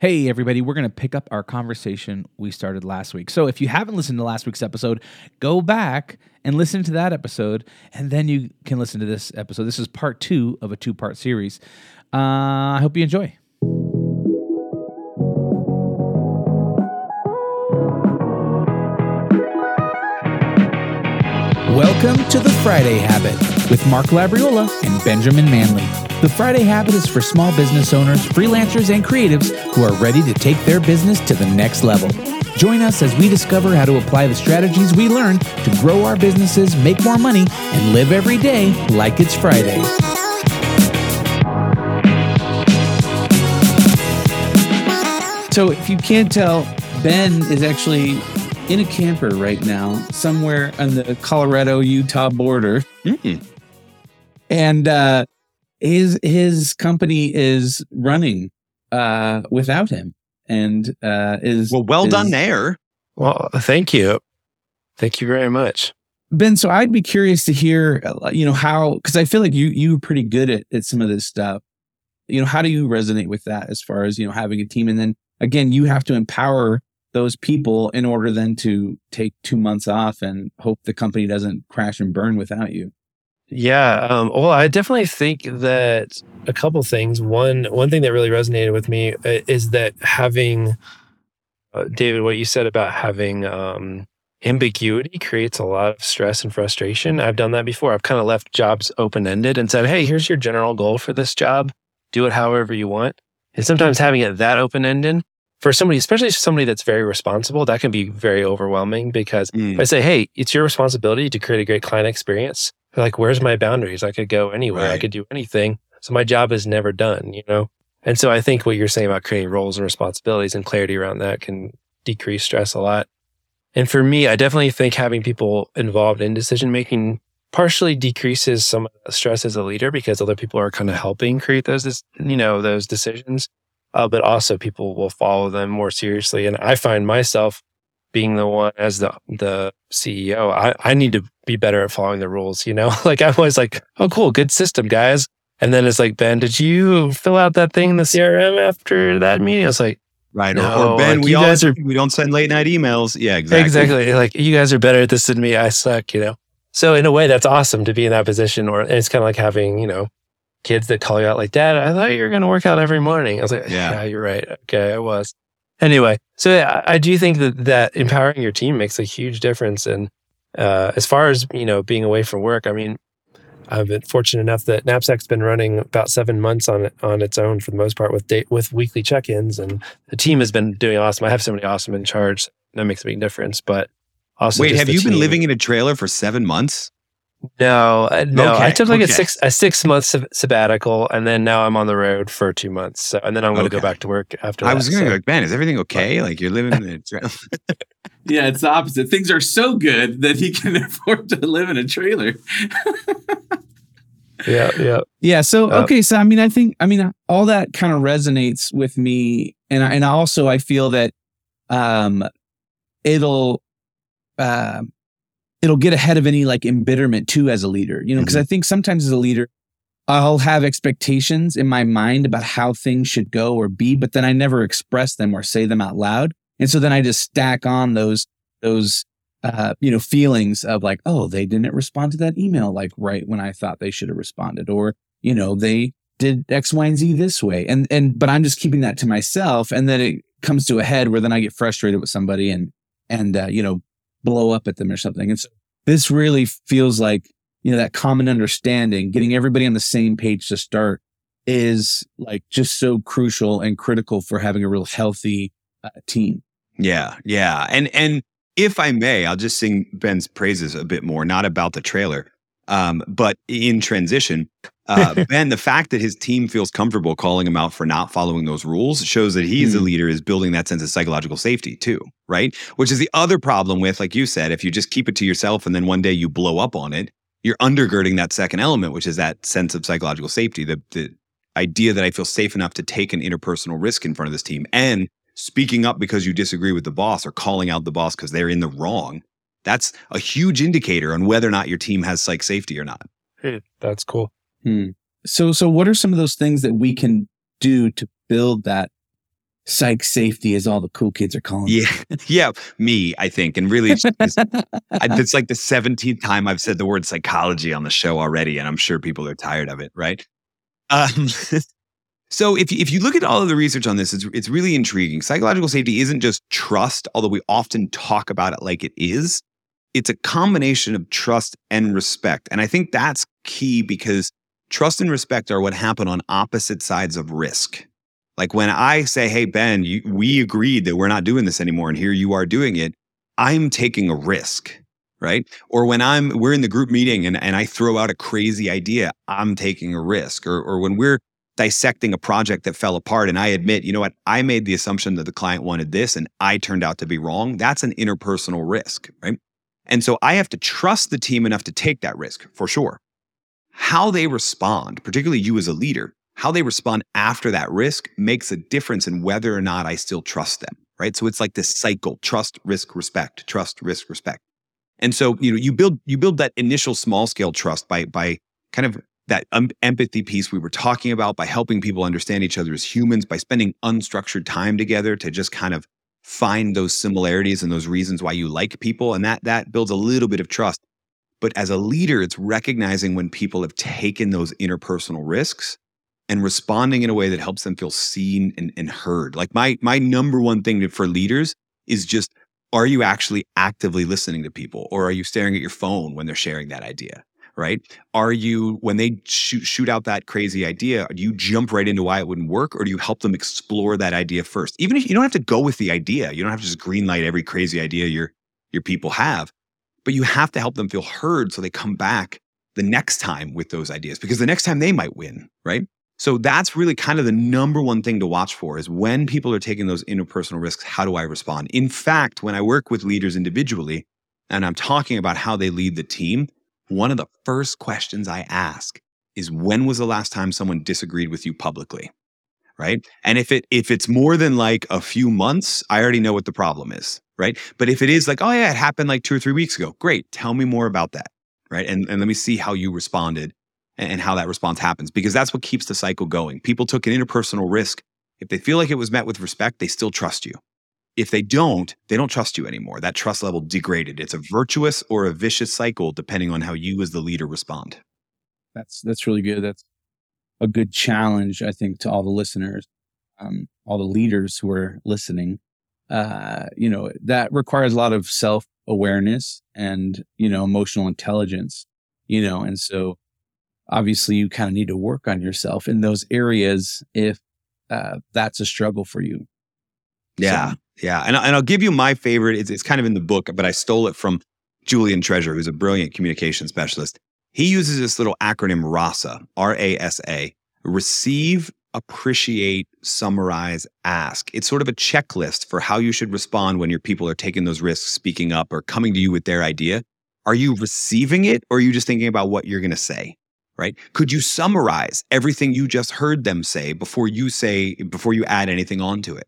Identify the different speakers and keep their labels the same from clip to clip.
Speaker 1: Hey, everybody, we're going to pick up our conversation we started last week. So, if you haven't listened to last week's episode, go back and listen to that episode, and then you can listen to this episode. This is part two of a two part series. Uh, I hope you enjoy. Welcome to the Friday Habit with Mark Labriola and Benjamin Manley. The Friday Habit is for small business owners, freelancers, and creatives who are ready to take their business to the next level. Join us as we discover how to apply the strategies we learn to grow our businesses, make more money, and live every day like it's Friday.
Speaker 2: So, if you can't tell, Ben is actually in a camper right now, somewhere on the Colorado Utah border.
Speaker 3: Mm.
Speaker 2: And uh, his his company is running uh, without him, and uh, is
Speaker 3: Well, well
Speaker 2: is-
Speaker 3: done there.
Speaker 4: Well, thank you. Thank you very much.
Speaker 2: Ben. So I'd be curious to hear, uh, you know, how because I feel like you you were pretty good at, at some of this stuff. You know, how do you resonate with that as far as you know having a team, and then again, you have to empower those people in order then to take two months off and hope the company doesn't crash and burn without you.
Speaker 4: Yeah. Um, well, I definitely think that a couple things. One, one thing that really resonated with me uh, is that having uh, David, what you said about having um, ambiguity creates a lot of stress and frustration. I've done that before. I've kind of left jobs open ended and said, "Hey, here's your general goal for this job. Do it however you want." And sometimes having it that open ended for somebody, especially somebody that's very responsible, that can be very overwhelming because
Speaker 3: Mm.
Speaker 4: if I say, hey, it's your responsibility to create a great client experience. They're like, where's my boundaries? I could go anywhere. I could do anything. So my job is never done, you know? And so I think what you're saying about creating roles and responsibilities and clarity around that can decrease stress a lot. And for me, I definitely think having people involved in decision making partially decreases some stress as a leader because other people are kind of helping create those, you know, those decisions. Uh, but also people will follow them more seriously. And I find myself being the one as the the CEO, I, I need to be better at following the rules, you know? like I'm always like, oh cool, good system, guys. And then it's like, Ben, did you fill out that thing in the CRM after that meeting? I was like,
Speaker 3: Right. Or,
Speaker 4: No,
Speaker 3: or Ben,
Speaker 4: like,
Speaker 3: we, all,
Speaker 4: are-
Speaker 3: we don't send late night emails. Yeah, exactly.
Speaker 4: exactly. Like you guys are better at this than me. I suck, you know? So in a way, that's awesome to be in that position. Or it's kind of like having, you know, kids that call you out like, Dad, I thought you were going to work out every morning. I was like,
Speaker 3: Yeah.
Speaker 4: yeah, you're right. Okay, I was. Anyway, so yeah, I do think that that empowering your team makes a huge difference. And uh, as far as you know, being away from work, I mean, I've been fortunate enough that Knapsack's been running about seven months on on its own for the most part with day, with weekly check-ins, and the team has been doing awesome. I have somebody awesome in charge. That makes a big difference. But also,
Speaker 3: Wait, have you been living in a trailer for seven months?
Speaker 4: No, uh, no. I took like a six a six month sab- sabbatical, and then now I'm on the road for two months. So, and then I'm going to go back to work after.
Speaker 3: I
Speaker 4: that,
Speaker 3: was going to
Speaker 4: so-
Speaker 3: go, like, Ben, is everything okay? Like you're living in a trailer.
Speaker 2: Yeah, it's the opposite. Things are so good that he can afford to live in a trailer.
Speaker 4: Yeah, yeah.
Speaker 2: Yeah. So
Speaker 4: Uh,
Speaker 2: okay. So I mean, I think I mean all that kind of resonates with me, and I, and also I feel that um, it'll uh, it'll get ahead of any like embitterment too as a leader. You know, because I think sometimes as a leader, I'll have expectations in my mind about how things should go or be, but then I never express them or say them out loud, and so then I just stack on those those uh, you know, feelings of like, oh, they didn't respond to that email like right when I thought they should have responded, or you know, they did X, Y, and Z this way, and and but I'm just keeping that to myself, and then it comes to a head where then I get frustrated with somebody and and uh, you know, blow up at them or something, and so this really feels like you know that common understanding, getting everybody on the same page to start is like just so crucial and critical for having a real healthy uh, team.
Speaker 3: Yeah, yeah. And and if I may, I'll just sing Ben's praises a bit more, not about the trailer, um, but in transition. Uh, ben, the fact that his team feels comfortable calling him out for not following those rules shows that he, as a
Speaker 2: Hmm.
Speaker 3: leader, is building that sense of psychological safety too, right? Which is the other problem with, like you said, if you just keep it to yourself and then one day you blow up on it, you're undergirding that second element, which is that sense of psychological safety, the the idea that I feel safe enough to take an interpersonal risk in front of this team and speaking up because you disagree with the boss or calling out the boss because they're in the wrong. That's a huge indicator on whether or not your team has psych safety or not.
Speaker 4: Hey, that's cool.
Speaker 2: So, so what are some of those things that we can do to build that psych safety, as all the cool kids are calling.
Speaker 3: Yeah, yeah, me, I think, and really, it's, it's, it's like the seventeenth time I've said the word psychology on the show already, and I'm sure people are tired of it, right? Um, so if if you look at all of the research on this, it's it's really intriguing. Psychological safety isn't just trust, although we often talk about it like it is. It's a combination of trust and respect, and I think that's key because trust and respect are what happen on opposite sides of risk. Like when I say, hey, Ben, you, we agreed that we're not doing this anymore, and here you are doing it, I'm taking a risk, right? Or when I'm we're in the group meeting and, and I throw out a crazy idea, I'm taking a risk. Or or when we're dissecting a project that fell apart and I admit, you know what, I made the assumption that the client wanted this and I turned out to be wrong. That's an interpersonal risk, right? And so I have to trust the team enough to take that risk for sure. How they respond, particularly you as a leader, how they respond after that risk makes a difference in whether or not I still trust them, right? So it's like this cycle, trust, risk, respect, trust, risk, respect. And so, you know, you build you build that initial small scale trust by by kind of that um, empathy piece we were talking about by helping people understand each other as humans by spending unstructured time together to just kind of find those similarities and those reasons why you like people and that that builds a little bit of trust but as a leader it's recognizing when people have taken those interpersonal risks and responding in a way that helps them feel seen and, and heard. Like my my number one thing for leaders is just are you actually actively listening to people or are you staring at your phone when they're sharing that idea? Right? Are you when they shoot shoot out that crazy idea, do you jump right into why it wouldn't work or do you help them explore that idea first? Even if you don't have to go with the idea, you don't have to just greenlight every crazy idea your your people have, but you have to help them feel heard so they come back the next time with those ideas because the next time they might win, right? So that's really kind of the number one thing to watch for is when people are taking those interpersonal risks, how do I respond? In fact, when I work with leaders individually and I'm talking about how they lead the team, one of the first questions I ask is when was the last time someone disagreed with you publicly? Right? And if it if it's more than like a few months, I already know what the problem is, right? But if it is like, oh yeah, it happened like 2 or 3 weeks ago, great. Tell me more about that. Right? And and let me see how you responded and how that response happens because that's what keeps the cycle going. People took an interpersonal risk. If they feel like it was met with respect, they still trust you. If they don't, they don't trust you anymore. That trust level degraded. It's a virtuous or a vicious cycle depending on how you as the leader respond.
Speaker 2: That's that's really good. That's a good challenge, I think, to all the listeners, um, all the leaders who are listening. Uh, you know, that requires a lot of self awareness and you know emotional intelligence. You know, and so obviously you kind of need to work on yourself in those areas if uh, that's a struggle for you.
Speaker 3: Yeah. So. Yeah. And, and I'll give you my favorite. It's, it's kind of in the book, but I stole it from Julian Treasure, who's a brilliant communication specialist. He uses this little acronym RASA, R A S A, receive, appreciate, summarize, ask. It's sort of a checklist for how you should respond when your people are taking those risks, speaking up, or coming to you with their idea. Are you receiving it or are you just thinking about what you're going to say? right? Could you summarize everything you just heard them say before you say, before you add anything onto it?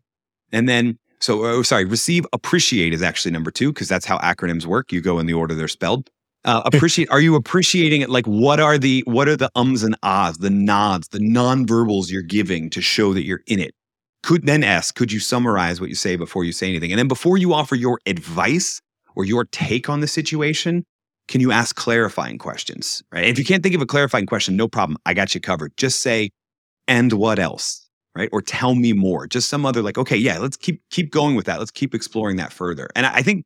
Speaker 3: And then, so, oh, sorry, receive, appreciate is actually number two, because that's how acronyms work. You go in the order they're spelled. Uh, appreciate, are you appreciating it? Like, what are the, what are the ums and ahs, the nods, the nonverbals you're giving to show that you're in it? Could then ask, could you summarize what you say before you say anything? And then before you offer your advice or your take on the situation, can you ask clarifying questions? Right. if you can't think of a clarifying question, no problem. I got you covered. Just say, and what else? Right. Or tell me more. Just some other like, okay, yeah, let's keep keep going with that. Let's keep exploring that further. And I think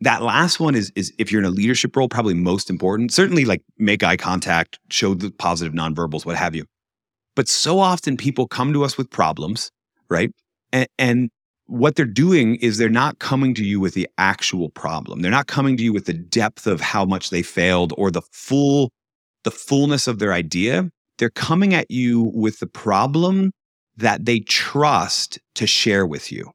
Speaker 3: that last one is is if you're in a leadership role, probably most important. Certainly like make eye contact, show the positive nonverbals, what have you. But so often people come to us with problems, right? And, and what they're doing is they're not coming to you with the actual problem. They're not coming to you with the depth of how much they failed or the full the fullness of their idea. They're coming at you with the problem that they trust to share with you.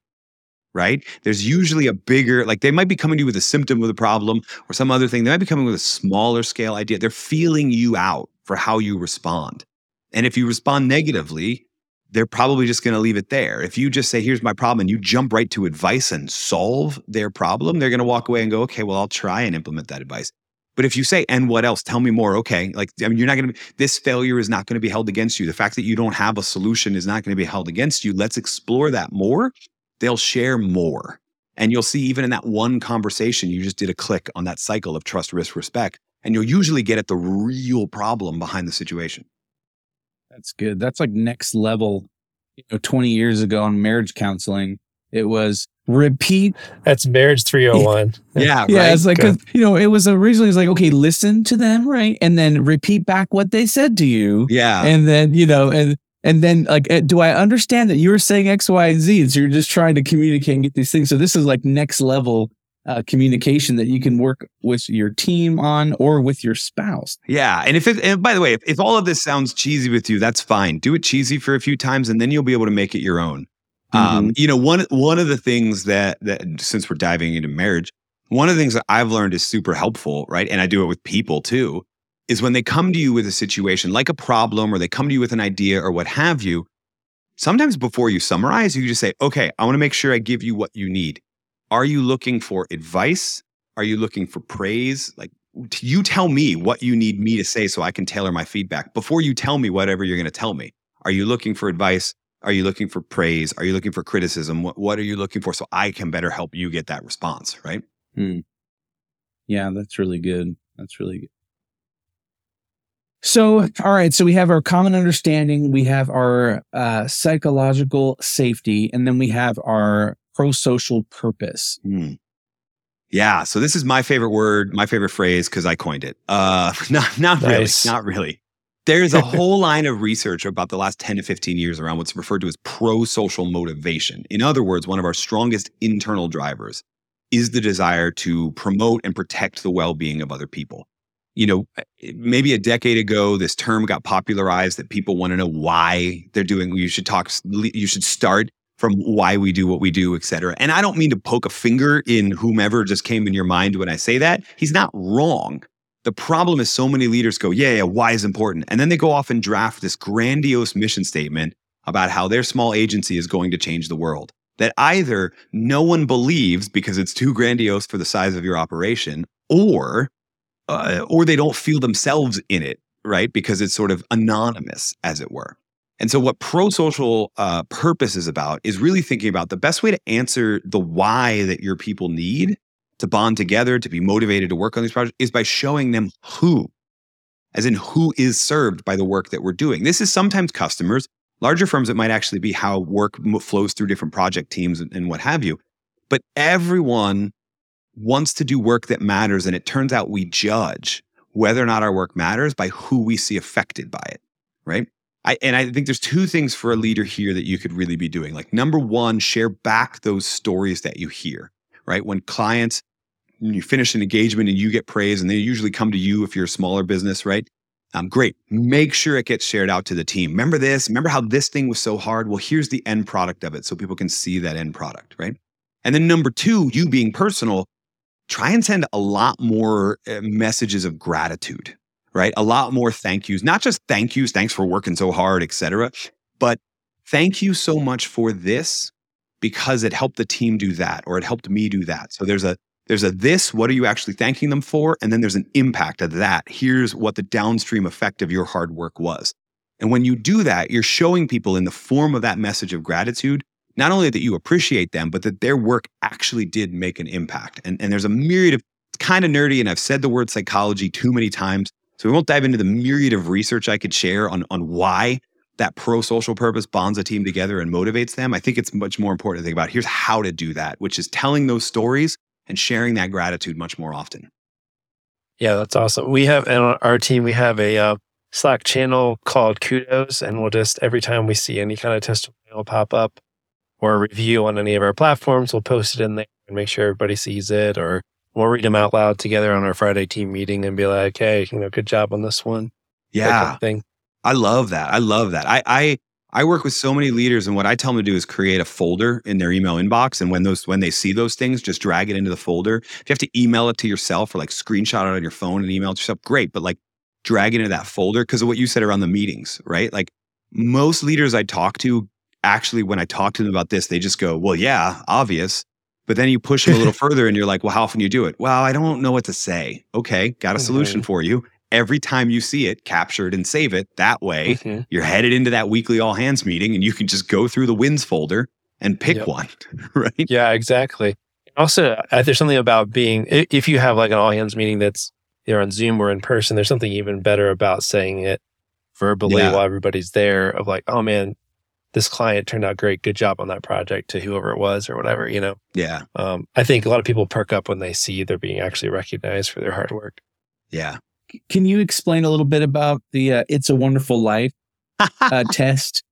Speaker 3: Right? There's usually a bigger, like they might be coming to you with a symptom of the problem or some other thing. They might be coming with a smaller scale idea. They're feeling you out for how you respond. And if you respond negatively, they're probably just going to leave it there. If you just say, here's my problem, and you jump right to advice and solve their problem, they're going to walk away and go, okay, well, I'll try and implement that advice. But if you say, and what else? Tell me more. Okay. Like, I mean, you're not going to, this failure is not going to be held against you. The fact that you don't have a solution is not going to be held against you. Let's explore that more. They'll share more. And you'll see, even in that one conversation, you just did a click on that cycle of trust, risk, respect. And you'll usually get at the real problem behind the situation.
Speaker 2: That's good. That's like next level. You know, 20 years ago on marriage counseling, it was repeat.
Speaker 4: That's marriage 301.
Speaker 3: Yeah.
Speaker 2: Yeah.
Speaker 3: right?
Speaker 2: It's like,
Speaker 4: Good.
Speaker 2: 'cause, you know, it was originally, it's like, okay, listen to them, right? And then repeat back what they said to you.
Speaker 3: Yeah.
Speaker 2: And then, you know, and, and then like, eh, do I understand that you were saying X, Y, and Z? So you're just trying to communicate and get these things. So this is like next level uh, communication that you can work with your team on or with your spouse.
Speaker 3: Yeah. And if it, and by the way, if, if all of this sounds cheesy with you, that's fine. Do it cheesy for a few times and then you'll be able to make it your own. Um, you know, one one of the things that that since we're diving into marriage, one of the things that I've learned is super helpful, right? And I do it with people too, is when they come to you with a situation like a problem or they come to you with an idea or what have you, sometimes before you summarize, you just say, okay, I want to make sure I give you what you need. Are you looking for advice? Are you looking for praise? Like you tell me what you need me to say so I can tailor my feedback before you tell me whatever you're going to tell me. Are you looking for advice? Are you looking for praise? Are you looking for criticism? What, what are you looking for so I can better help you get that response, right?
Speaker 2: Yeah, that's really good. That's really good. So, all right. So we have our common understanding, we have our uh, psychological safety, and then we have our pro social purpose.
Speaker 3: Hmm. Yeah. So this is my favorite word, my favorite phrase because I coined it. Uh, not not
Speaker 4: Nice.
Speaker 3: really, not really. There's a whole line of research about the last 10 to 15 years around what's referred to as pro-social motivation. In other words, one of our strongest internal drivers is the desire to promote and protect the well-being of other people. You know, eh, maybe a decade ago, this term got popularized that people want to know why they're doing. You should talk. You should start from why we do what we do, et cetera. And I don't mean to poke a finger in whomever just came in your mind when I say that. He's not wrong. The problem is so many leaders go, yeah, yeah, why is important? And then they go off and draft this grandiose mission statement about how their small agency is going to change the world. That either no one believes because it's too grandiose for the size of your operation, or uh, or they don't feel themselves in it, right? Because it's sort of anonymous, as it were. And so, what pro social uh, purpose is about is really thinking about the best way to answer the why that your people need to bond together, to be motivated to work on these projects is by showing them who, as in who is served by the work that we're doing. This is sometimes customers, larger firms, it might actually be how work flows through different project teams and, what have you. But everyone wants to do work that matters. And it turns out we judge whether or not our work matters by who we see affected by it, right? I, and I think there's two things for a leader here that you could really be doing. Like, number one, share back those stories that you hear, right? When clients, you finish an engagement and you get praise, and they usually come to you if you're a smaller business, right? Um, great. Make sure it gets shared out to the team. Remember this? Remember how this thing was so hard? Well, here's the end product of it so people can see that end product, right? And then number two, you being personal, try and send a lot more uh, messages of gratitude, right? A lot more thank yous, not just thank yous, thanks for working so hard, etc. but thank you so much for this because it helped the team do that or it helped me do that. So there's a there's a this, what are you actually thanking them for? And then there's an impact of that. Here's what the downstream effect of your hard work was. And when you do that, you're showing people in the form of that message of gratitude, not only that you appreciate them, but that their work actually did make an impact. And, and there's a myriad of, it's kind of nerdy, and I've said the word psychology too many times. So we won't dive into the myriad of research I could share on, on why that pro social purpose bonds a team together and motivates them. I think it's much more important to think about here's how to do that, which is telling those stories and sharing that gratitude much more often.
Speaker 4: Yeah, that's awesome. We have and on our team we have a uh, Slack channel called Kudos, and we'll just every time we see any kind of testimonial pop up or a review on any of our platforms, we'll post it in there and make sure everybody sees it, or we'll read them out loud together on our Friday team meeting and be like, "Hey, you know, good job on this one." that kind
Speaker 3: Yeah.
Speaker 4: of thing.
Speaker 3: I love that. I love that. I, I I work with so many leaders, and what I tell them to do is create a folder in their email inbox. And when those when they see those things, just drag it into the folder. If you have to email it to yourself or like screenshot it on your phone and email it to yourself, great. But like drag it into that folder because of what you said around the meetings, right? Like most leaders I talk to, actually, when I talk to them about this, they just go, "Well, yeah, obvious." But then you push them a little further and you're like, well, how often do you do it? Well, I don't know what to say. Okay, got a solution for you. Every time you see it, capture it and save it. That way,
Speaker 4: Mhm.
Speaker 3: you're headed into that weekly all hands meeting and you can just go through the wins folder and pick
Speaker 4: Yep.
Speaker 3: one, right?
Speaker 4: Yeah, exactly. Also, uh, there's something about being, if you have like an all hands meeting that's either on Zoom or in person. There's something even better about saying it verbally
Speaker 3: Yeah.
Speaker 4: while everybody's there. Of like, oh man, this client turned out great. Good job on that project to whoever it was or whatever. You know,
Speaker 3: Yeah.
Speaker 4: um, I think a lot of people perk up when they see they're being actually recognized for their hard work.
Speaker 3: Yeah.
Speaker 2: Can you explain a little bit about the uh, "It's a Wonderful Life" uh, test?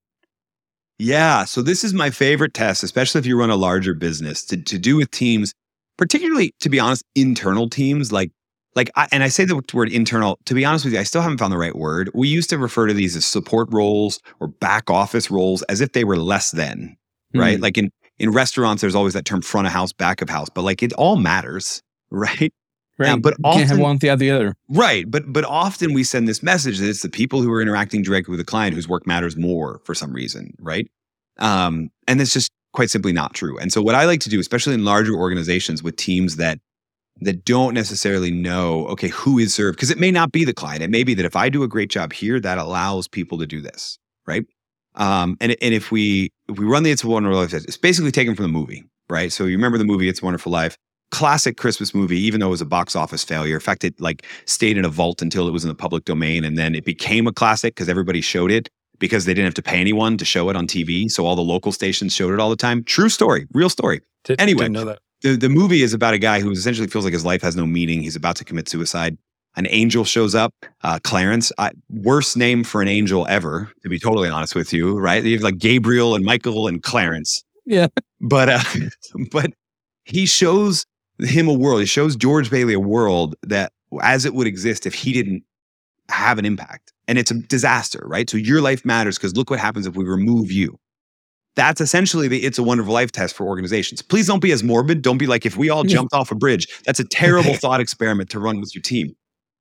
Speaker 3: Yeah. So this is my favorite test, especially if you run a larger business to, to do with teams, particularly to be honest, internal teams like like I, and I say the word internal, to be honest with you, I still haven't found the right word. We used to refer to these as support roles or back office roles as if they were less than, right?
Speaker 2: Hmm.
Speaker 3: Like in in restaurants, there's always that term front of house, back of house, but like it all matters, right?
Speaker 2: Right.
Speaker 3: but
Speaker 2: You can't have
Speaker 3: often-
Speaker 2: one without the other.
Speaker 3: Right. But but often we send this message that it's the people who are interacting directly with the client whose work matters more for some reason, right? Um, and that's just quite simply not true. And so what I like to do, especially in larger organizations with teams that that don't necessarily know, okay, who is served, because it may not be the client. It may be that if I do a great job here, that allows people to do this, right? Um, and and if we if we run the It's a Wonderful Life, it's basically taken from the movie, right? So you remember the movie It's a Wonderful Life, classic Christmas movie, even though it was a box office failure. In fact, it like stayed in a vault until it was in the public domain, and then it became a classic because everybody showed it because they didn't have to pay anyone to show it on TV. So all the local stations showed it all the time. True story, real story.
Speaker 4: Did,
Speaker 3: Anyway.
Speaker 4: didn't know that.
Speaker 3: The the movie is about a guy who essentially feels like his life has no meaning. He's about to commit suicide. An angel shows up, uh, Clarence. I, worst name for an angel ever, to be totally honest with you, right? You have like Gabriel and Michael and Clarence
Speaker 2: Yeah.
Speaker 3: but uh, but he shows him a world. He shows George Bailey a world that as it would exist if he didn't have an impact. And it's a disaster, right? So your life matters because look what happens if we remove you. That's essentially the It's a Wonderful Life test for organizations. Please don't be as morbid. Don't be like, if we all jumped off a bridge, that's a terrible thought experiment to run with your team.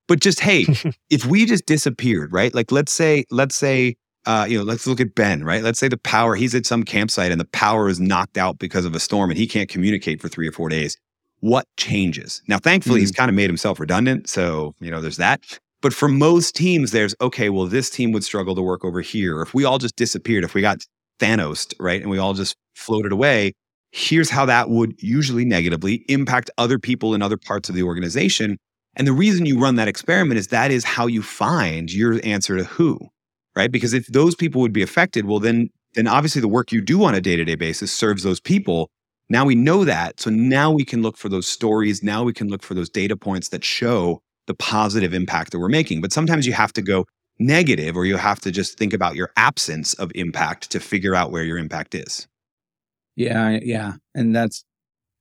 Speaker 3: But just, hey, if we just disappeared, right? Like let's say, let's say, uh, you know, let's look at Ben, right? Let's say the power, he's at some campsite and the power is knocked out because of a storm and he can't communicate for three or four days. What changes? Now, thankfully, he's mm. kind of made himself redundant. So, you know, there's that. But for most teams, there's okay, well, this team would struggle to work over here. If we all just disappeared, if we got Thanos, right? And we all just floated away, here's how that would usually negatively impact other people in other parts of the organization. And the reason you run that experiment is that is how you find your answer to who, right? Because if those people would be affected, well, then then obviously the work you do on a day-to-day basis serves those people. Now we know that. So now we can look for those stories. Now we can look for those data points that show the positive impact that we're making. But sometimes you have to go negative or you have to just think about your absence of impact to figure out where your impact is.
Speaker 2: Yeah, yeah, and that's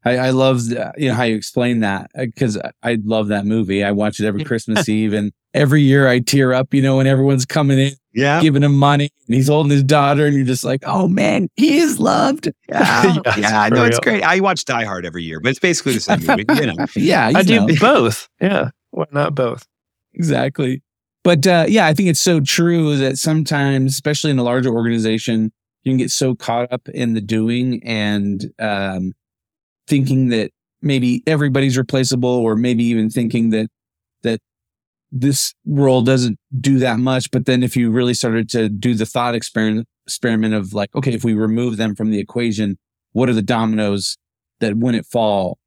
Speaker 2: I, I love you know how you explain that because I, I love that movie. I watch it every Christmas Eve, and every year I tear up. You know, when everyone's coming in,
Speaker 3: Yeah.
Speaker 2: giving him money, and he's holding his daughter, and you're just like, oh man, he is loved.
Speaker 3: Yeah,
Speaker 4: Yes,
Speaker 3: yeah, I
Speaker 4: for
Speaker 3: know it's great. I watch Die Hard every year, but it's basically the same movie. You know,
Speaker 2: yeah,
Speaker 4: I
Speaker 2: you
Speaker 4: do both. Yeah. Why not both?
Speaker 2: exactly. But uh, yeah, I think it's so true that sometimes, especially in a larger organization, you can get so caught up in the doing and um, thinking that maybe everybody's replaceable, or maybe even thinking that that this role doesn't do that much. But then, if you really started to do the thought experiment experiment of like, okay, if we remove them from the equation, what are the dominoes that wouldn't fall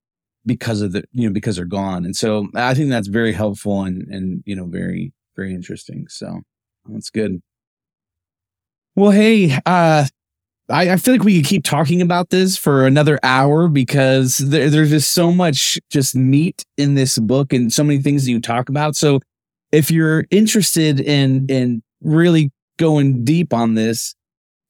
Speaker 2: because of the you know because they're gone? And so I think that's very helpful and and you know very very interesting. So that's good. Well, hey, uh, I, I feel like we could keep talking about this for another hour because there, there's just so much just meat in this book and so many things that you talk about. So if you're interested in in really going deep on this,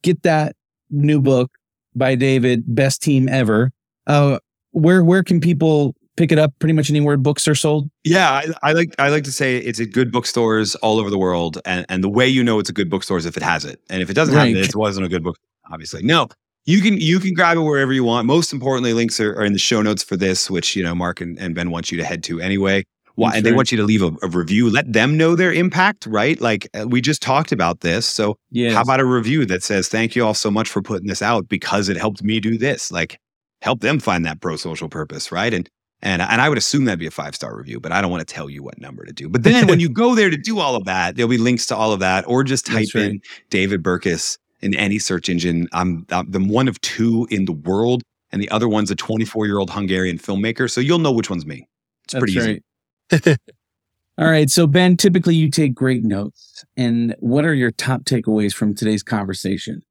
Speaker 2: get that new book by David, Best Team Ever. Uh, where where can people pick it up? Pretty much anywhere books are sold.
Speaker 3: Yeah, I, I like I like to say it's at good bookstores all over the world, and and the way you know it's a good bookstore is if it has it, and if it doesn't
Speaker 2: Right.
Speaker 3: have it, it wasn't a good book. Obviously, no. You can you can grab it wherever you want. Most importantly, links are, are in the show notes for this, which you know Mark and, and Ben want you to head to anyway. Why, and they want you to leave a, a review. Let them know their impact, right? Like uh, we just talked about this. So
Speaker 2: Yeah.
Speaker 3: how about a review that says, "Thank you all so much for putting this out because it helped me do this." Like help them find that pro social purpose, right? And and and I would assume that'd be a five star review, but I don't want to tell you what number to do. But then when you go there to do all of that, there'll be links to all of that, or just type
Speaker 2: right.
Speaker 3: in David Burkus in any search engine. I'm, I'm the one of two in the world, and the other one's a 24 year old Hungarian filmmaker. So you'll know which one's me. It's
Speaker 2: That's
Speaker 3: pretty easy.
Speaker 2: All right. So, Ben, typically you take great notes. And what are your top takeaways from today's conversation?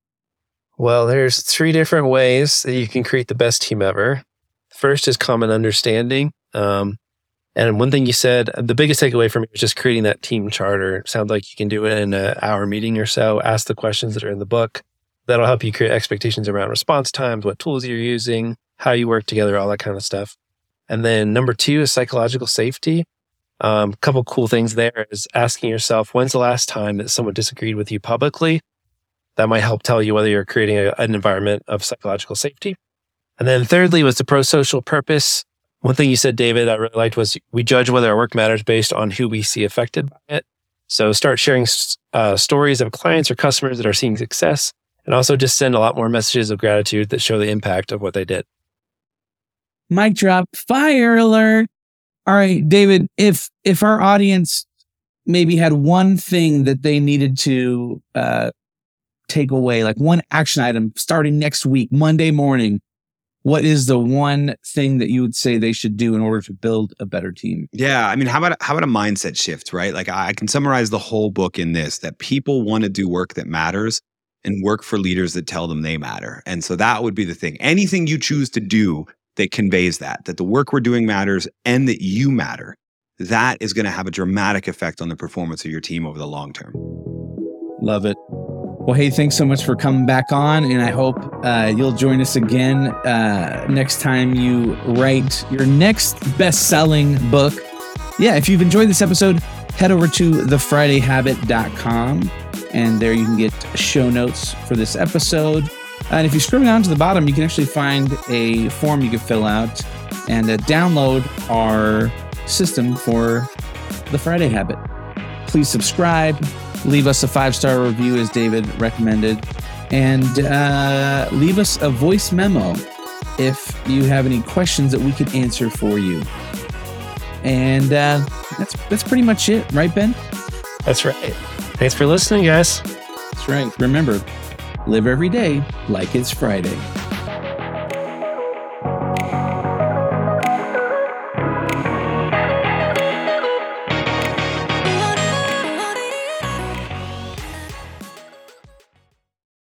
Speaker 4: Well, there's three different ways that you can create the best team ever. First is common understanding. Um, and one thing you said, the biggest takeaway for me was just creating that team charter. Sounds like you can do it in an hour meeting or so. Ask the questions that are in the book. That'll help you create expectations around response times, what tools you're using, how you work together, all that kind of stuff. And then number two is psychological safety. A um, couple cool things there is asking yourself, when's the last time that someone disagreed with you publicly? That might help tell you whether you're creating a, an environment of psychological safety. And then thirdly was the pro-social purpose. One thing you said, David, I really liked was we judge whether our work matters based on who we see affected by it. So start sharing uh, stories of clients or customers that are seeing success and also just send a lot more messages of gratitude that show the impact of what they did.
Speaker 2: Mic drop, fire alert. All right, David, if if our audience maybe had one thing that they needed to uh, take away, like one action item starting next week, Monday morning, what is the one thing that you would say they should do in order to build a better team?
Speaker 3: Yeah, I mean, how about how about a mindset shift, right? Like I can summarize the whole book in this: that people want to do work that matters and work for leaders that tell them they matter. And so that would be the thing. Anything you choose to do that conveys that, that the work we're doing matters and that you matter, that is going to have a dramatic effect on the performance of your team over the long term.
Speaker 2: Love it. Well, hey, thanks so much for coming back on. And I hope uh, you'll join us again uh, next time you write your next best selling book. Yeah, if you've enjoyed this episode, head over to thefridayhabit.com and there you can get show notes for this episode. And if you scroll down to the bottom, you can actually find a form you can fill out and uh, download our system for the Friday Habit. Please subscribe, leave us a five star review as David recommended, and uh, leave us a voice memo if you have any questions that we can answer for you. And uh, that's that's pretty much it, right, Ben?
Speaker 4: That's right. Thanks for listening, guys.
Speaker 2: That's right. Remember, live every day like it's Friday.